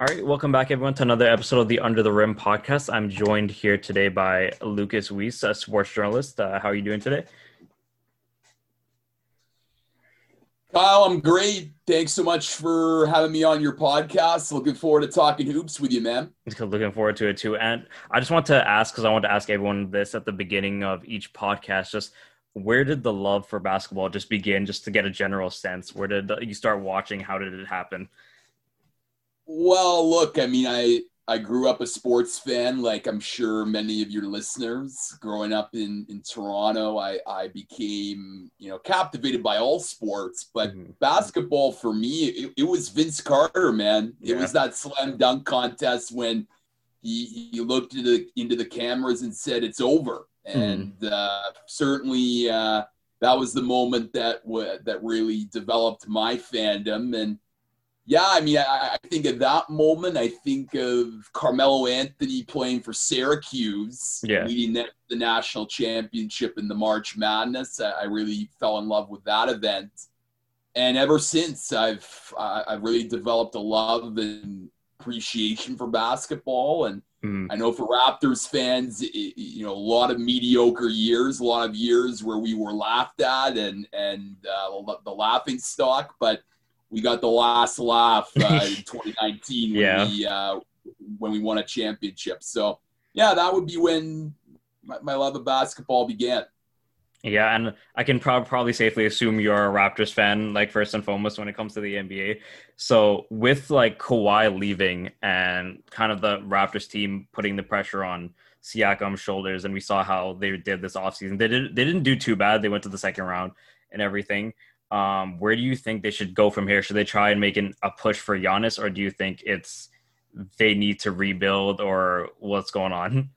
All right, welcome back, everyone, to another episode of the Under the Rim podcast. I'm joined here today by Lucas Weiss, a sports journalist. Uh, how are you doing today? Kyle, I'm great. Thanks so much for having me on your podcast. Looking forward to talking hoops with you, man. Looking forward to it too. And I just want to ask, because I want to ask everyone this at the beginning of each podcast, just where did the love for basketball just begin, just to get a general sense? Where did you start watching? How did it happen? Well, look, I mean, I I grew up a sports fan, like I'm sure many of your listeners. Growing up in in Toronto, I I became you know captivated by all sports, but mm-hmm. basketball for me, it, it, was Vince Carter, man. It yeah. was that slam dunk contest when he he looked into the into the cameras and said it's over, mm-hmm. and uh, certainly uh, that was the moment that w- that really developed my fandom and yeah, I mean, I, I, think at that moment, I think of Carmelo Anthony playing for Syracuse, yeah. leading the, the national championship in the March Madness. I, I, really fell in love with that event, and ever since, I've I've really developed a love and appreciation for basketball. And mm. I know for Raptors fans, it, you know, a lot of mediocre years, a lot of years where we were laughed at and and uh, the laughing stock, but we got the last laugh uh, in 2019 yeah. when, we, uh, when we won a championship. So, yeah, that would be when my, my love of basketball began. Yeah, and I can pro- probably safely assume you're a Raptors fan, like first and foremost when it comes to the NBA. So with like Kawhi leaving and kind of the Raptors team putting the pressure on Siakam's shoulders, and we saw how they did this offseason. They did they didn't do too bad. They went to the second round and everything. Um, where do you think they should go from here? Should they try and make an, a push for Giannis, or do you think it's they need to rebuild, or what's going on?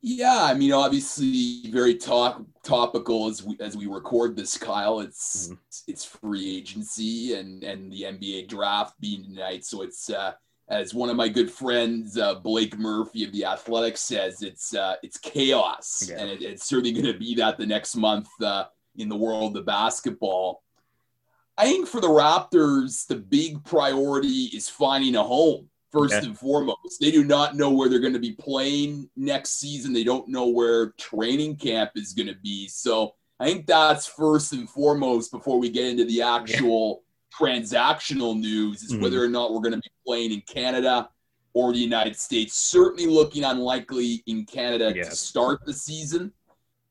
Yeah, I mean, obviously, very talk topical as we as we record this, Kyle. It's mm-hmm. it's free agency and and the NBA draft being tonight, so it's uh, as one of my good friends, uh, Blake Murphy of the Athletic says, it's uh, it's chaos, yeah. and it, it's certainly going to be that the next month. Uh, in the world of basketball. I think for the Raptors, the big priority is finding a home first okay. and foremost. They do not know where they're going to be playing next season. They don't know where training camp is going to be. So I think that's first and foremost before we get into the actual yeah. transactional news is mm-hmm. whether or not we're going to be playing in Canada or the United States. Certainly looking unlikely in Canada to start the season.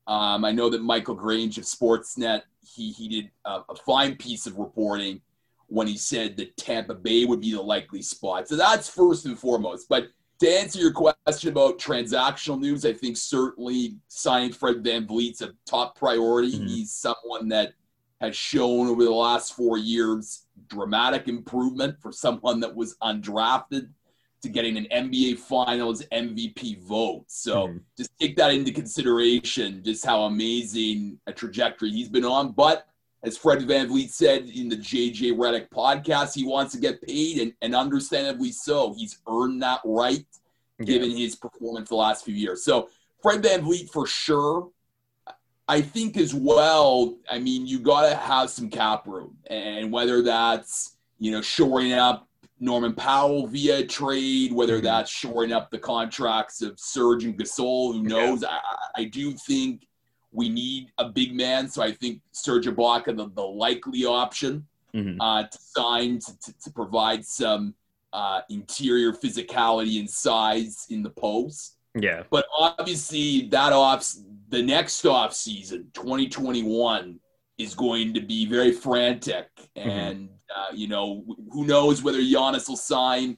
Um, I know that Michael Grange of Sportsnet he he did a, a, fine piece of reporting when he said that Tampa Bay would be the likely spot. So that's first and foremost. But to answer your question about transactional news, I think certainly signing Fred Van VanVleet's a top priority. Mm-hmm. He's someone that has shown over the last four years dramatic improvement for someone that was undrafted to getting an NBA Finals MVP vote. So mm-hmm. just take that into consideration, just how amazing a trajectory he's been on. But as Fred Van VanVleet said in the JJ Redick podcast, he wants to get paid, and, and understandably so. He's earned that right given his performance the last few years. So Fred Van VanVleet for sure. I think as well, I mean, you got to have some cap room. And whether that's, you know, shoring up Norman Powell via trade, whether mm-hmm. that's shoring up the contracts of Serge and Gasol, who knows? I, I, do think we need a big man, so I think Serge Ibaka the, the likely option mm-hmm. uh, to sign to, to, to provide some uh, interior physicality and size in the post. Yeah, but obviously that off the next off season, 2021, is going to be very frantic mm-hmm. Uh, you know, who knows whether Giannis will sign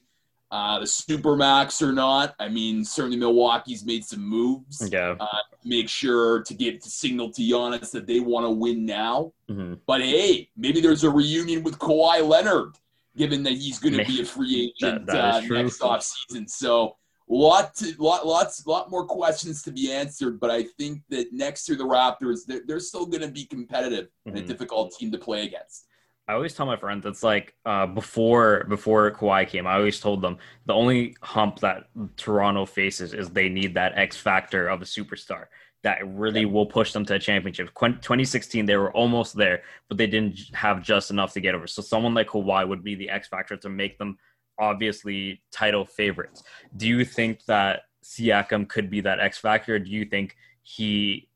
uh, the supermax or not. I mean, certainly Milwaukee's made some moves. Yeah. Uh, make sure to get to signal to Giannis that they want to win now. Mm-hmm. But hey, maybe there's a reunion with Kawhi Leonard, given that he's going to be a free agent that, that uh, next off season. So lot to, lot lots lot more questions to be answered but i think that next to the raptors they're, they're still going to be competitive mm-hmm. and a difficult team to play against I always tell my friends it's like uh, before before Kawhi came. I always told them the only hump that Toronto faces is they need that X factor of a superstar that really yeah. will push them to a championship. 2016 they were almost there, but they didn't have just enough to get over. So someone like Kawhi would be the X factor to make them obviously title favorites. Do you think that Siakam could be that X factor? do you think he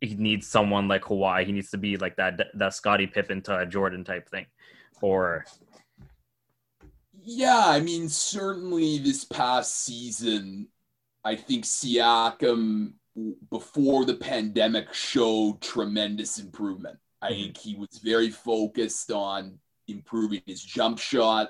he needs someone like Kawhi? He needs to be like that that Scottie Pippen to Jordan type thing, or yeah, I mean, certainly this past season, I think Siakam before the pandemic showed tremendous improvement. I mm-hmm. think he was very focused on improving his jump shot,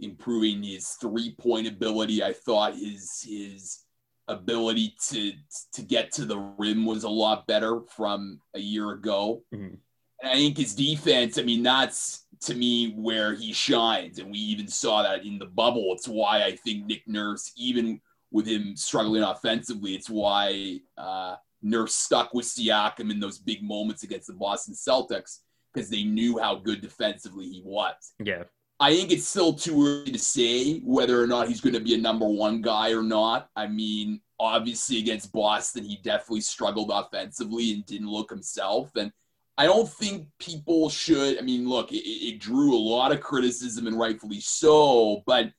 improving his three point ability. I thought his his ability to to get to the rim was a lot better from a year ago. Mm-hmm. And I think his defense, I mean, that's to me where he shines. And we even saw that in the bubble. It's why I think Nick Nurse, even with him struggling offensively, it's why uh, Nurse stuck with Siakam in those big moments against the Boston Celtics because they knew how good defensively he was. Yeah. I think it's still too early to say whether or not he's going to be a number one guy or not. I mean, obviously against Boston, he definitely struggled offensively and didn't look himself. And I don't think people should. I mean, look, it, it drew a lot of criticism and rightfully so, but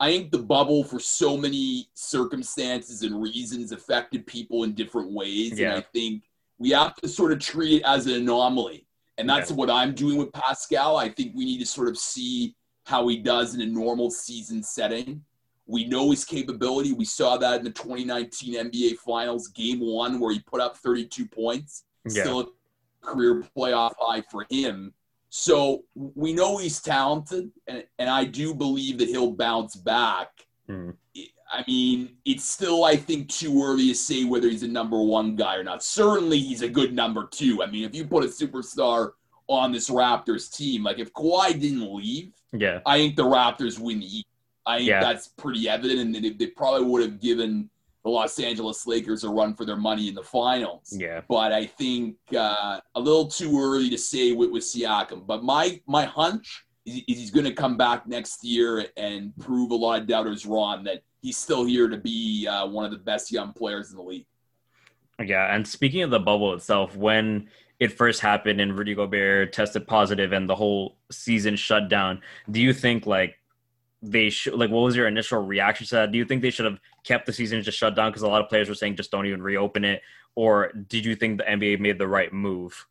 I think the bubble, for so many circumstances and reasons, affected people in different ways. Yeah. And I think we have to sort of treat it as an anomaly. And that's what I'm doing with Pascal. I think we need to sort of see how he does in a normal season setting. We know his capability. We saw that in the 2019 NBA Finals, game one, where he put up 32 points. Yeah. Still a career playoff high for him. So we know he's talented, and, and I do believe that he'll bounce back. Mm. I mean, it's still, I think, too early to say whether he's a number one guy or not. Certainly, he's a good number two. I mean, if you put a superstar on this Raptors team, like if Kawhi didn't leave, yeah, I think the Raptors win the East. I think yeah. that's pretty evident, and they, they probably would have given the Los Angeles Lakers a run for their money in the finals. Yeah. But I think uh, a little too early to say with, with Siakam. But my my hunch is, is he's going to come back next year and prove a lot of doubters wrong that he's still here to be uh, one of the best young players in the league. Yeah, and speaking of the bubble itself, when it first happened and Rudy Gobert tested positive and the whole season shut down, do you think like they should like what was your initial reaction to that? Do you think they should have kept the season just shut down because a lot of players were saying just don't even reopen it, or did you think the NBA made the right move?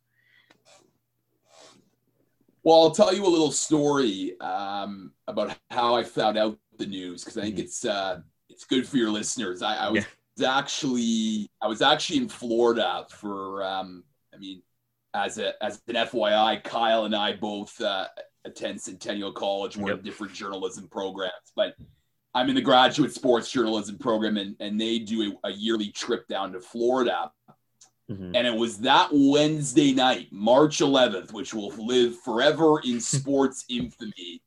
Well, I'll tell you a little story um, about how I found out the news because I think mm-hmm. it's uh, it's good for your listeners. I, I was yeah. actually I was actually in Florida for um, I mean as a as an FYI, Kyle and I both uh, attend Centennial College. We're yep. in different journalism programs, but I'm in the graduate sports journalism program, and, and they do a, a yearly trip down to Florida. Mm-hmm. And it was that Wednesday night, March 11th, which will live forever in sports infamy.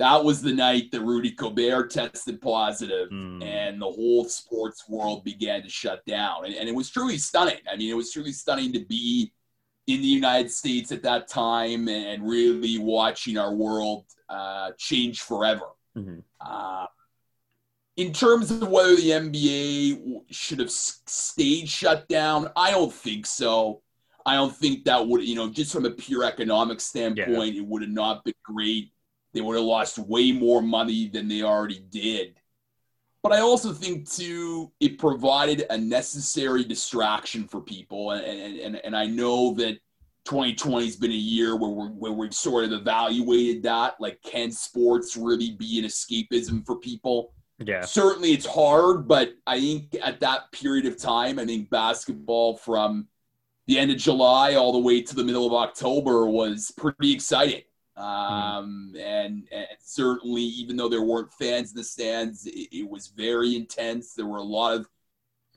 That was the night that Rudy Gobert tested positive mm. and the whole sports world began to shut down. And, and it was truly stunning. I mean, it was truly stunning to be in the United States at that time and really watching our world uh, change forever. Mm-hmm. Uh, in terms of whether the NBA should have stayed shut down, I don't think so. I don't think that would, you know, just from a pure economic standpoint, yeah. it would have not been great. They would have lost way more money than they already did. But I also think too, it provided a necessary distraction for people, and and and I know that 2020 has been a year where we're where we've sort of evaluated that. Like, can sports really be an escapism for people? Yeah. Certainly, it's hard, but I think at that period of time, I think basketball from the end of July all the way to the middle of October was pretty exciting. Um, and, and, certainly, even though there weren't fans in the stands, it, it, was very intense. There were a lot of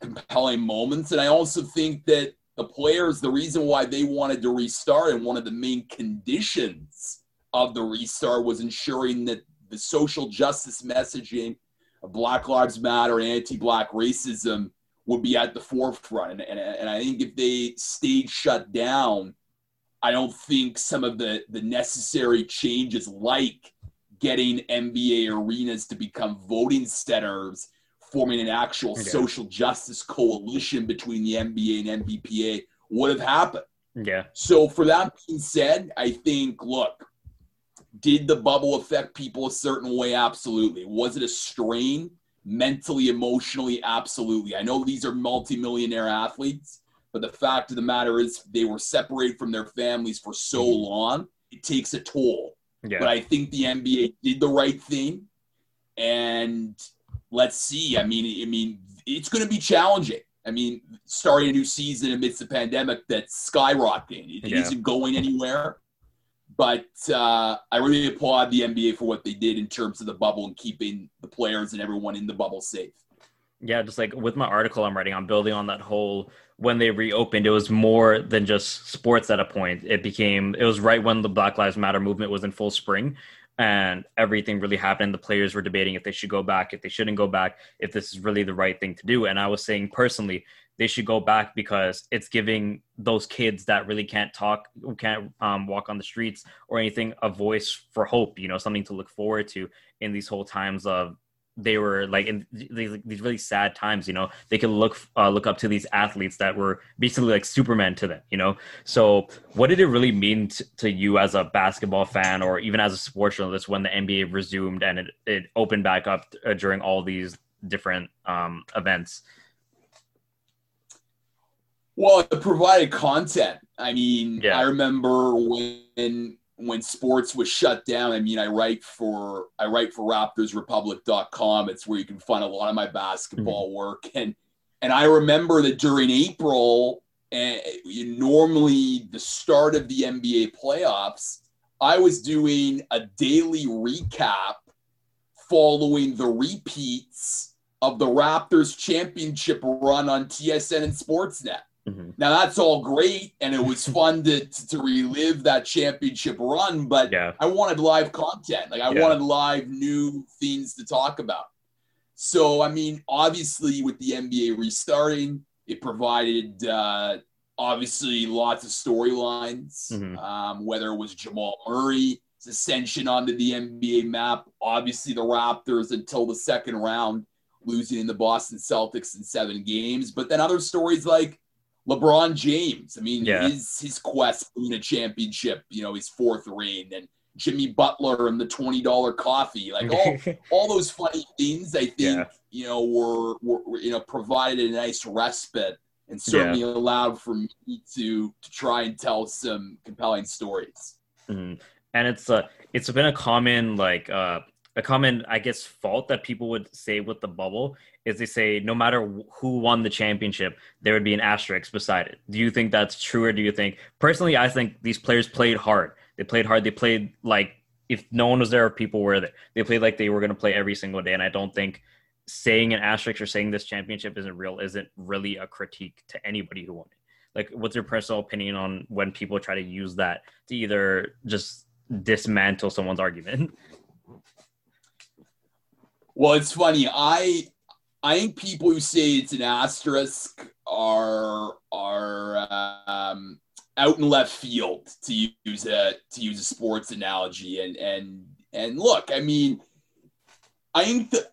compelling moments. And I also think that the players, the reason why they wanted to restart and one of the main conditions of the restart was ensuring that the social justice messaging of Black Lives Matter and anti Black racism would be at the forefront. And, and, and I think if they stayed shut down, I don't think some of the, the necessary changes, like getting NBA arenas to become voting centers, forming an actual okay. social justice coalition between the NBA and NBPA, would have happened. Yeah. So, for that being said, I think, look, did the bubble affect people a certain way? Absolutely. Was it a strain mentally, emotionally? Absolutely. I know these are multimillionaire athletes, but the fact of the matter is they were separated from their families for so mm-hmm. long. It takes a toll. Yeah. But I think the NBA did the right thing. And let's see. I mean, I mean, it's going to be challenging. I mean, starting a new season amidst the pandemic that's skyrocketing. It yeah. not going anywhere. But uh, I really applaud the NBA for what they did in terms of the bubble and keeping the players and everyone in the bubble safe. Yeah, just like with my article I'm writing, I'm building on that whole when they reopened, it was more than just sports at a point. It became, it was right when the Black Lives Matter movement was in full spring and everything really happened. The players were debating if they should go back, if they shouldn't go back, if this is really the right thing to do. And I was saying personally, they should go back because it's giving those kids that really can't talk, who can't um, walk on the streets or anything, a voice for hope. You know, something to look forward to in these whole times of they were like in these, really sad times you know? They could look uh, look up to these athletes that were basically like superman to them you know? So what did it really mean t- to you as a basketball fan or even as a sports journalist when the nba resumed and it, it opened back up uh, during all these different um, events? Well it provided content. I mean yeah. i remember when when sports was shut down, I mean, I write for I write for RaptorsRepublic.com. It's where you can find a lot of my basketball mm-hmm. work, and and I remember that during April, and eh, normally the start of the NBA playoffs, I was doing a daily recap following the repeats of the Raptors championship run on TSN and Sportsnet. Mm-hmm. Now that's all great, and it was fun to, to relive that championship run. But yeah. I wanted live content. Like I yeah. wanted live new things to talk about. So I mean, obviously, with the NBA restarting, it provided uh, obviously lots of storylines. Mm-hmm. Um, whether it was Jamal Murray's ascension onto the NBA map, obviously the Raptors until the second round losing in the Boston Celtics in seven games, but then other stories like LeBron James. I mean, yeah. his his quest for a championship, you know, his fourth reign, and Jimmy Butler and the twenty dollar coffee, like all all those funny things. I think yeah. you know were, were, you know provided a nice respite and certainly yeah. allowed for me to to try and tell some compelling stories. Mm-hmm. And it's uh it's been a common like uh a common I guess fault that people would say with the bubble is they say no matter who won the championship, there would be an asterisk beside it. Do you think that's true, or do you think personally? I think these players played hard. They played hard. They played like if no one was there, people were there. They played like they were going to play every single day, and I don't think saying an asterisk or saying this championship isn't real isn't really a critique to anybody who won it. Like, what's your personal opinion on when people try to use that to either just dismantle someone's argument? Well, it's funny. I I think people who say it's an asterisk are are um, out in left field to use a to use a sports analogy. And and and look, I mean, I think that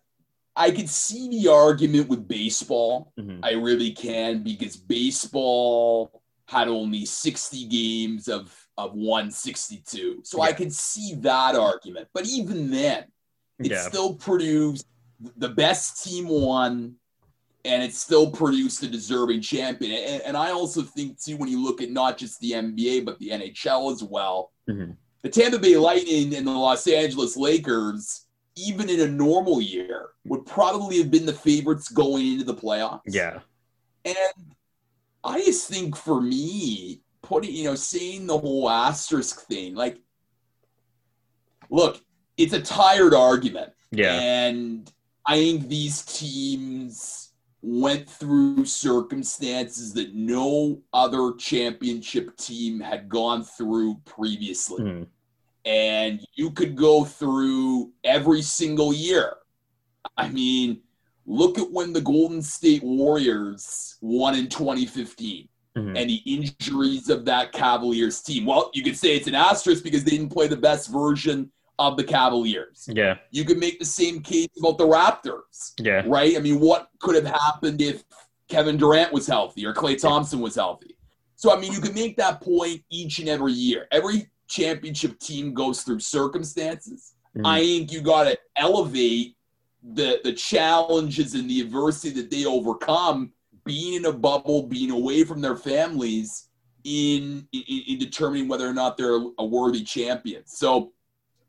I could see the argument with baseball. Mm-hmm. I really can because baseball had only 60 games of of 162. So yeah. I could see that argument. But even then, it yeah. still produced the best team won and it still produced a deserving champion. And, and, I also think too, when you look at not just the NBA but the NHL as well, mm-hmm. the Tampa Bay Lightning and the Los Angeles Lakers, even in a normal year, would probably have been the favorites going into the playoffs. Yeah, and I just think for me, putting you know seeing the whole asterisk thing, like, look, it's a tired argument. Yeah, and I think these teams went through circumstances that no other championship team had gone through previously. Mm. And you could go through every single year. I mean, look at when the Golden State Warriors won in 2015 mm-hmm. and the injuries of that Cavaliers team. Well, you could say it's an asterisk because they didn't play the best version of the Cavaliers. Yeah. You could make the same case about the Raptors. Yeah. Right? I mean, what could have happened if Kevin Durant was healthy or Klay Thompson was healthy? So, I mean, you can make that point each and every year. Every championship team goes through circumstances. Mm-hmm. I think you got to elevate the the challenges and the adversity that they overcome, being in a bubble, being away from their families, in in, in determining whether or not they're a worthy champion. So,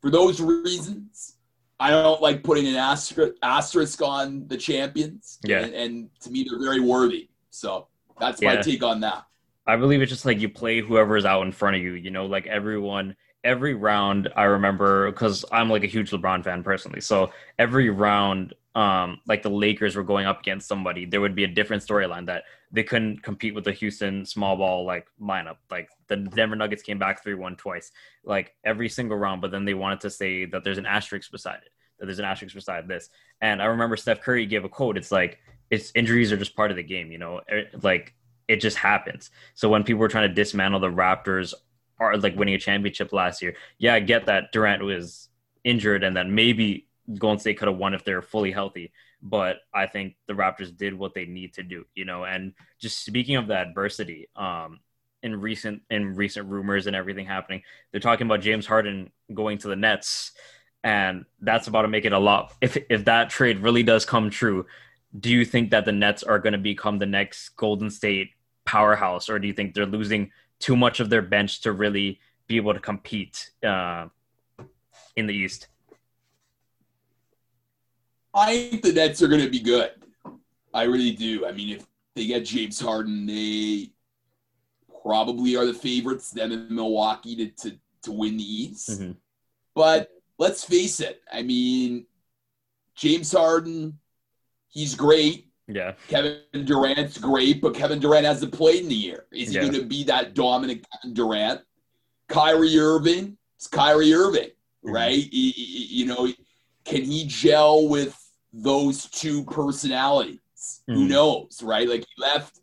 for those reasons, I don't like putting an asterisk, asterisk on the champions. Yeah, and, and to me, they're very worthy. So that's yeah. my take on that. I believe it's just like you play whoever's out in front of you. You know, like everyone, every round. I remember because I'm like a huge LeBron fan personally. So every round, um, like the Lakers were going up against somebody, there would be a different storyline that they couldn't compete with the Houston small ball like lineup. Like the Denver Nuggets came back three one twice, like every single round. But then they wanted to say that there's an asterisk beside it. That there's an asterisk beside this. And I remember Steph Curry gave a quote. It's like it's injuries are just part of the game. You know, like it just happens. So when people were trying to dismantle the Raptors are like winning a championship last year, yeah, I get that Durant was injured and that maybe Golden State could have won if they're fully healthy. But I think the Raptors did what they need to do, you know. And just speaking of the adversity, um, in recent in recent rumors and everything happening, they're talking about James Harden going to the Nets, and that's about to make it a lot. If if that trade really does come true, do you think that the Nets are going to become the next Golden State powerhouse, or do you think they're losing too much of their bench to really be able to compete uh, in the East? I think the Nets are going to be good. I really do. I mean, if they get James Harden, they probably are the favorites, them in Milwaukee, to, to, to win the East. Mm-hmm. But let's face it. I mean, James Harden, he's great. Yeah. Kevin Durant's great, but Kevin Durant hasn't played in the year. Is he yeah. going to be that dominant Kevin Durant? Kyrie Irving, it's Kyrie Irving, mm-hmm. right? He, he, you know, can he gel with those two personalities? Mm-hmm. Who knows, right? Like he left,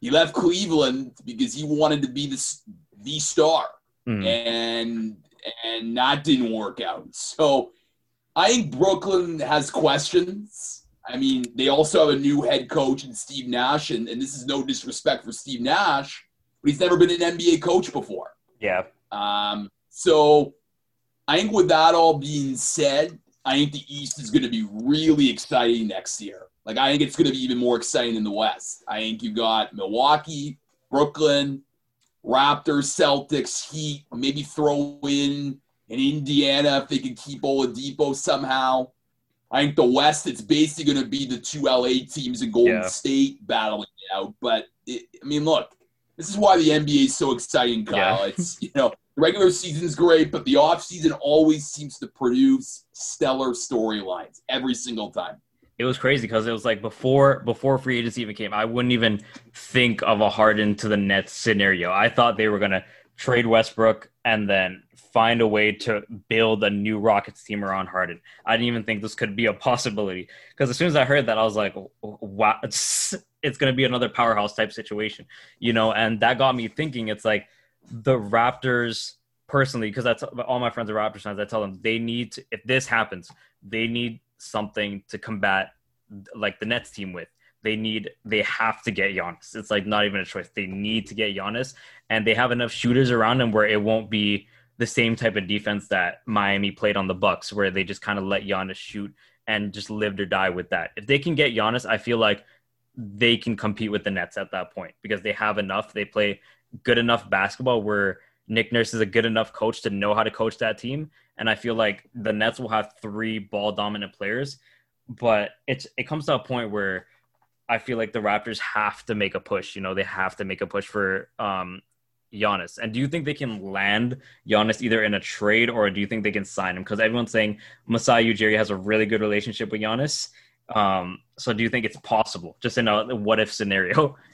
he left Cleveland because he wanted to be the the star, mm-hmm. and and that didn't work out. So I think Brooklyn has questions I mean, they also have a new head coach in Steve Nash, and, and this is no disrespect for Steve Nash, but he's never been an NBA coach before. Yeah. Um, so I think with that all being said, I think the East is going to be really exciting next year. Like I think it's going to be even more exciting in the West. I think you got Milwaukee, Brooklyn, Raptors, Celtics, Heat, maybe throw in an Indiana if they can keep Oladipo somehow. I think the West, it's basically going to be the two LA teams in Golden yeah. State battling it out. But it, I mean, look, this is why the NBA is so exciting, Kyle. Yeah. It's you know the regular season's great, but the off season always seems to produce stellar storylines every single time. It was crazy because it was like before before free agency even came, I wouldn't even think of a Harden to the Nets scenario. I thought they were gonna trade Westbrook and then find a way to build a new Rockets team around Harden. I didn't even think this could be a possibility because as soon as I heard that, I was like, wow, it's, it's going to be another powerhouse type situation, you know, and that got me thinking it's like the Raptors personally, because that's all my friends are Raptors fans. I tell them they need to, if this happens, they need something to combat like the Nets team with they need they have to get Giannis. It's like not even a choice. They need to get Giannis, and they have enough shooters around him where it won't be the same type of defense that Miami played on the Bucks, where they just kind of let Giannis shoot and just lived or die with that. If they can get Giannis, I feel like they can compete with the Nets at that point because they have enough. They play good enough basketball where Nick Nurse is a good enough coach to know how to coach that team. And I feel like the Nets will have three ball dominant players, but it's it comes to a point where I feel like the Raptors have to make a push. You know, they have to make a push for um, Giannis? And do you think they can land Giannis either in a trade or do you think they can sign him? Because everyone's saying Masai Ujiri has a really good relationship with Giannis. Um, so do you think it's possible, just in a what if scenario?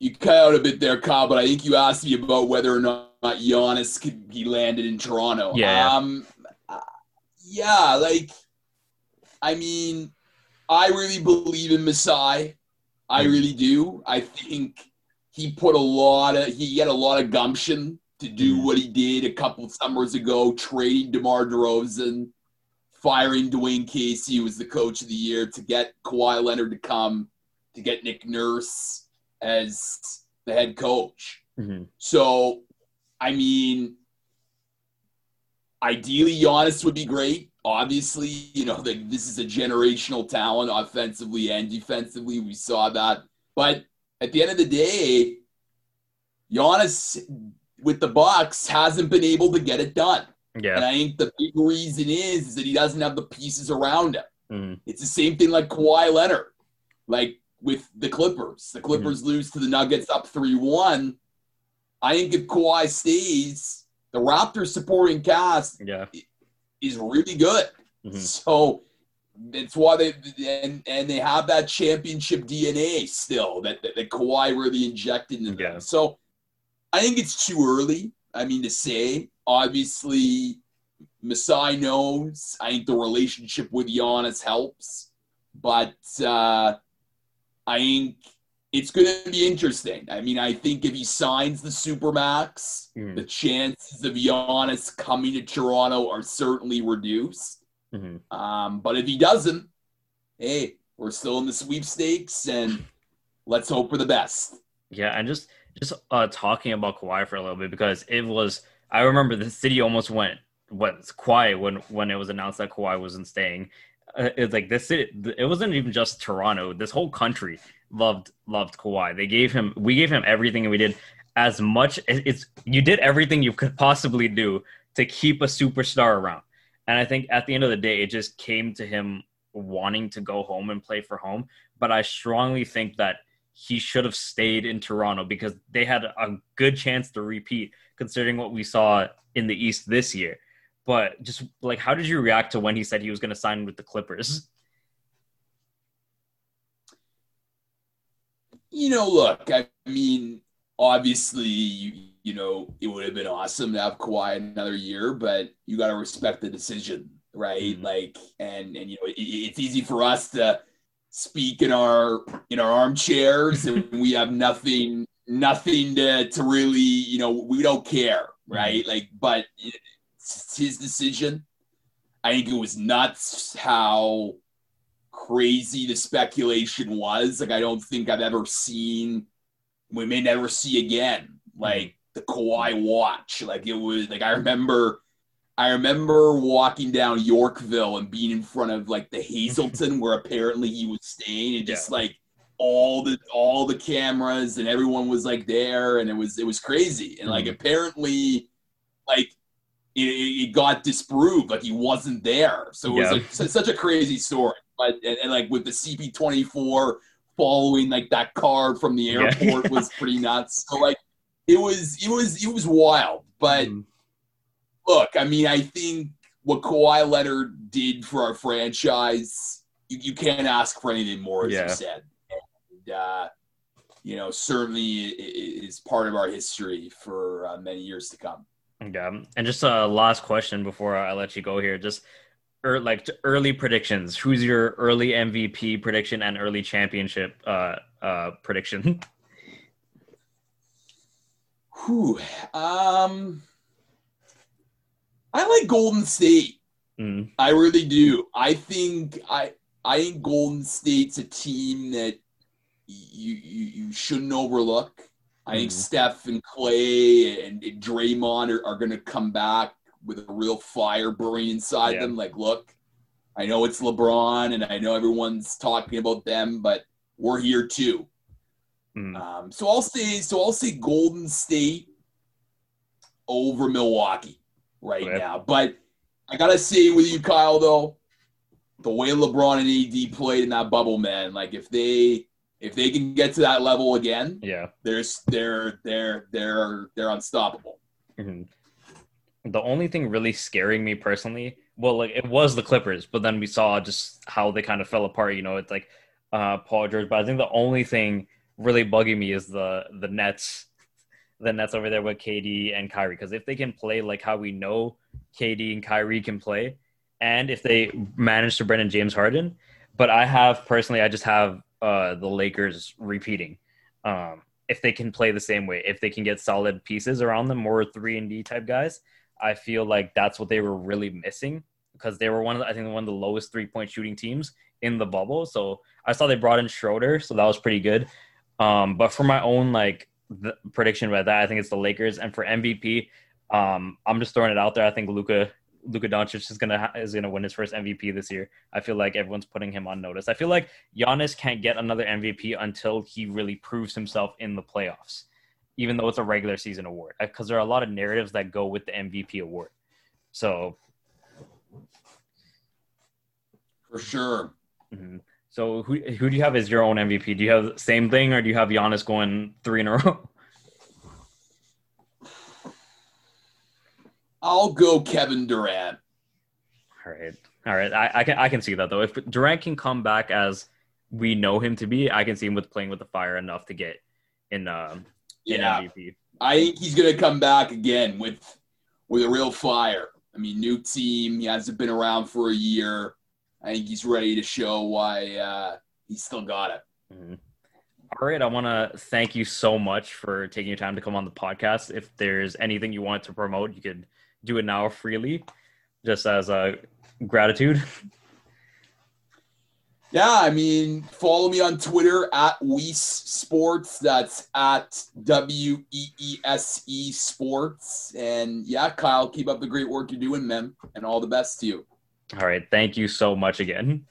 you cut out a bit there, Kyle, but I think you asked me about whether or not Giannis could be landed in Toronto. Yeah. Um, yeah, like, I mean, I really believe in Masai. I really do. I think he put a lot of he had a lot of gumption to do mm-hmm. what he did a couple summers ago, trading DeMar DeRozan, firing Dwane Casey, who was the coach of the year, to get Kawhi Leonard to come, to get Nick Nurse as the head coach. Mm-hmm. So, I mean, ideally, Giannis would be great. Obviously, you know, the, this is a generational talent offensively and defensively. We saw that. But at the end of the day, Giannis with the Bucks hasn't been able to get it done. Yeah. And I think the big reason is, is that he doesn't have the pieces around him. Mhm. It's the same thing like Kawhi Leonard, like with the Clippers. The Clippers lose to the Nuggets up 3 1. I think if Kawhi stays, the Raptors supporting cast Yeah. is really good. Mhm. So that's why they and and they have that championship DNA still that that, that Kawhi really injected into Yeah. them. So I think it's too early. I mean to say. Obviously, Masai knows. I think the relationship with Giannis helps, but uh, I think it's going to be interesting. I mean, I think if he signs the supermax, Mhm. the chances of Giannis coming to Toronto are certainly reduced. Mhm. Um, but if he doesn't, hey, we're still in the sweepstakes, and let's hope for the best. Yeah, and just just uh talking about Kawhi for a little bit because it was I remember the city almost went went quiet when when it was announced that Kawhi wasn't staying. Uh, it's like this it wasn't even just Toronto. This whole country loved loved Kawhi. They gave him we gave him everything and we did as much it's you did everything you could possibly do to keep a superstar around. And I think at the end of the day it just came to him wanting to go home and play for home, but I strongly think that he should have stayed in Toronto because they had a good chance to repeat, considering what we saw in the East this year. But just like, how did you react to when he said he was going to sign with the Clippers? You know, look, I mean, obviously, you, you know, it would have been awesome to have Kawhi another year, but you got to respect the decision, right? Mhm. Like, and and you know, it, it's easy for us to speak in our in our armchairs, and we have nothing nothing to to really, you know, we don't care, right? Like, but it's his decision. I think it was nuts how crazy the speculation was. Like I don't think I've ever seen we may never see again. Like the Kawhi watch. Like it was like I remember I remember walking down Yorkville and being in front of like the Hazelton where apparently he was staying and just like all the all the cameras and everyone was like there and it was it was crazy. And like Mhm. apparently like it, it got disproved like he wasn't there. So it was like such a crazy story. But and, and like with the CP24 following like that car from the Yeah. airport was pretty nuts. So like it was it was it was wild. But Mhm. look, I mean, I think what Kawhi Leonard did for our franchise, you, you can't ask for anything more, as Yeah. you said. And, uh, you know, certainly is part of our history for uh, many years to come. Yeah, and just a last question before I let you go here. Just er, like early predictions. Who's your early MVP prediction and early championship uh, uh, prediction? Whew. Um, I like Golden State. Mm, I really do. I think I I think Golden State's a team that you you, you shouldn't overlook. I think Mhm. Steph and Klay and, and Draymond are, are going to come back with a real fire burning inside Yeah. them. Like, look, I know it's LeBron and I know everyone's talking about them, but we're here too. mm. Um, so I'll say so I'll say Golden State over Milwaukee right Okay. now. But I gotta say with you, Kyle, though, the way LeBron and AD played in that bubble, man, like if they if they can get to that level again, Yeah. there's they're they're they're they're unstoppable. Mhm. The only thing really scaring me personally, well, like it was the Clippers, but then we saw just how they kind of fell apart. You know, it's like uh, Paul George. But I think the only thing really bugging me is the the Nets, the Nets over there with KD and Kyrie. Because if they can play like how we know KD and Kyrie can play, and if they manage to Brennan James Harden, but I have personally, I just have uh, the Lakers repeating. Um, if they can play the same way, if they can get solid pieces around them, more three and D type guys, I feel like that's what they were really missing because they were one of the, I think one of the lowest three point shooting teams in the bubble. So I saw they brought in Schroeder, so that was pretty good. Um, but for my own like prediction about that. I think it's the Lakers. And for MVP, um, I'm just throwing it out there. I think Luka Luka Doncic is gonna is gonna win his first MVP this year. I feel like everyone's putting him on notice. I feel like Giannis can't get another MVP until he really proves himself in the playoffs, even though it's a regular season award. Because there are a lot of narratives that go with the MVP award. So, for sure. Mm-hmm. So who who do you have as your own MVP? Do you have the same thing, or do you have Giannis going three in a row? I'll go Kevin Durant. All right, all right. I, I can I can see that though. If Durant can come back as we know him to be, I can see him with playing with the fire enough to get in um yeah. in MVP. I think he's gonna come back again with with a real fire. I mean, new team. He hasn't been around for a year. I think he's ready to show why uh, he's still got it. Mm-hmm. All right, I want to thank you so much for taking your time to come on the podcast. If there's anything you want to promote, you could do it now freely, just as a gratitude. Yeah, I mean, follow me on Twitter at Weese Sports. That's at W E E S E Sports. And yeah, Kyle, keep up the great work you're doing, man, and all the best to you. All right. Thank you so much again.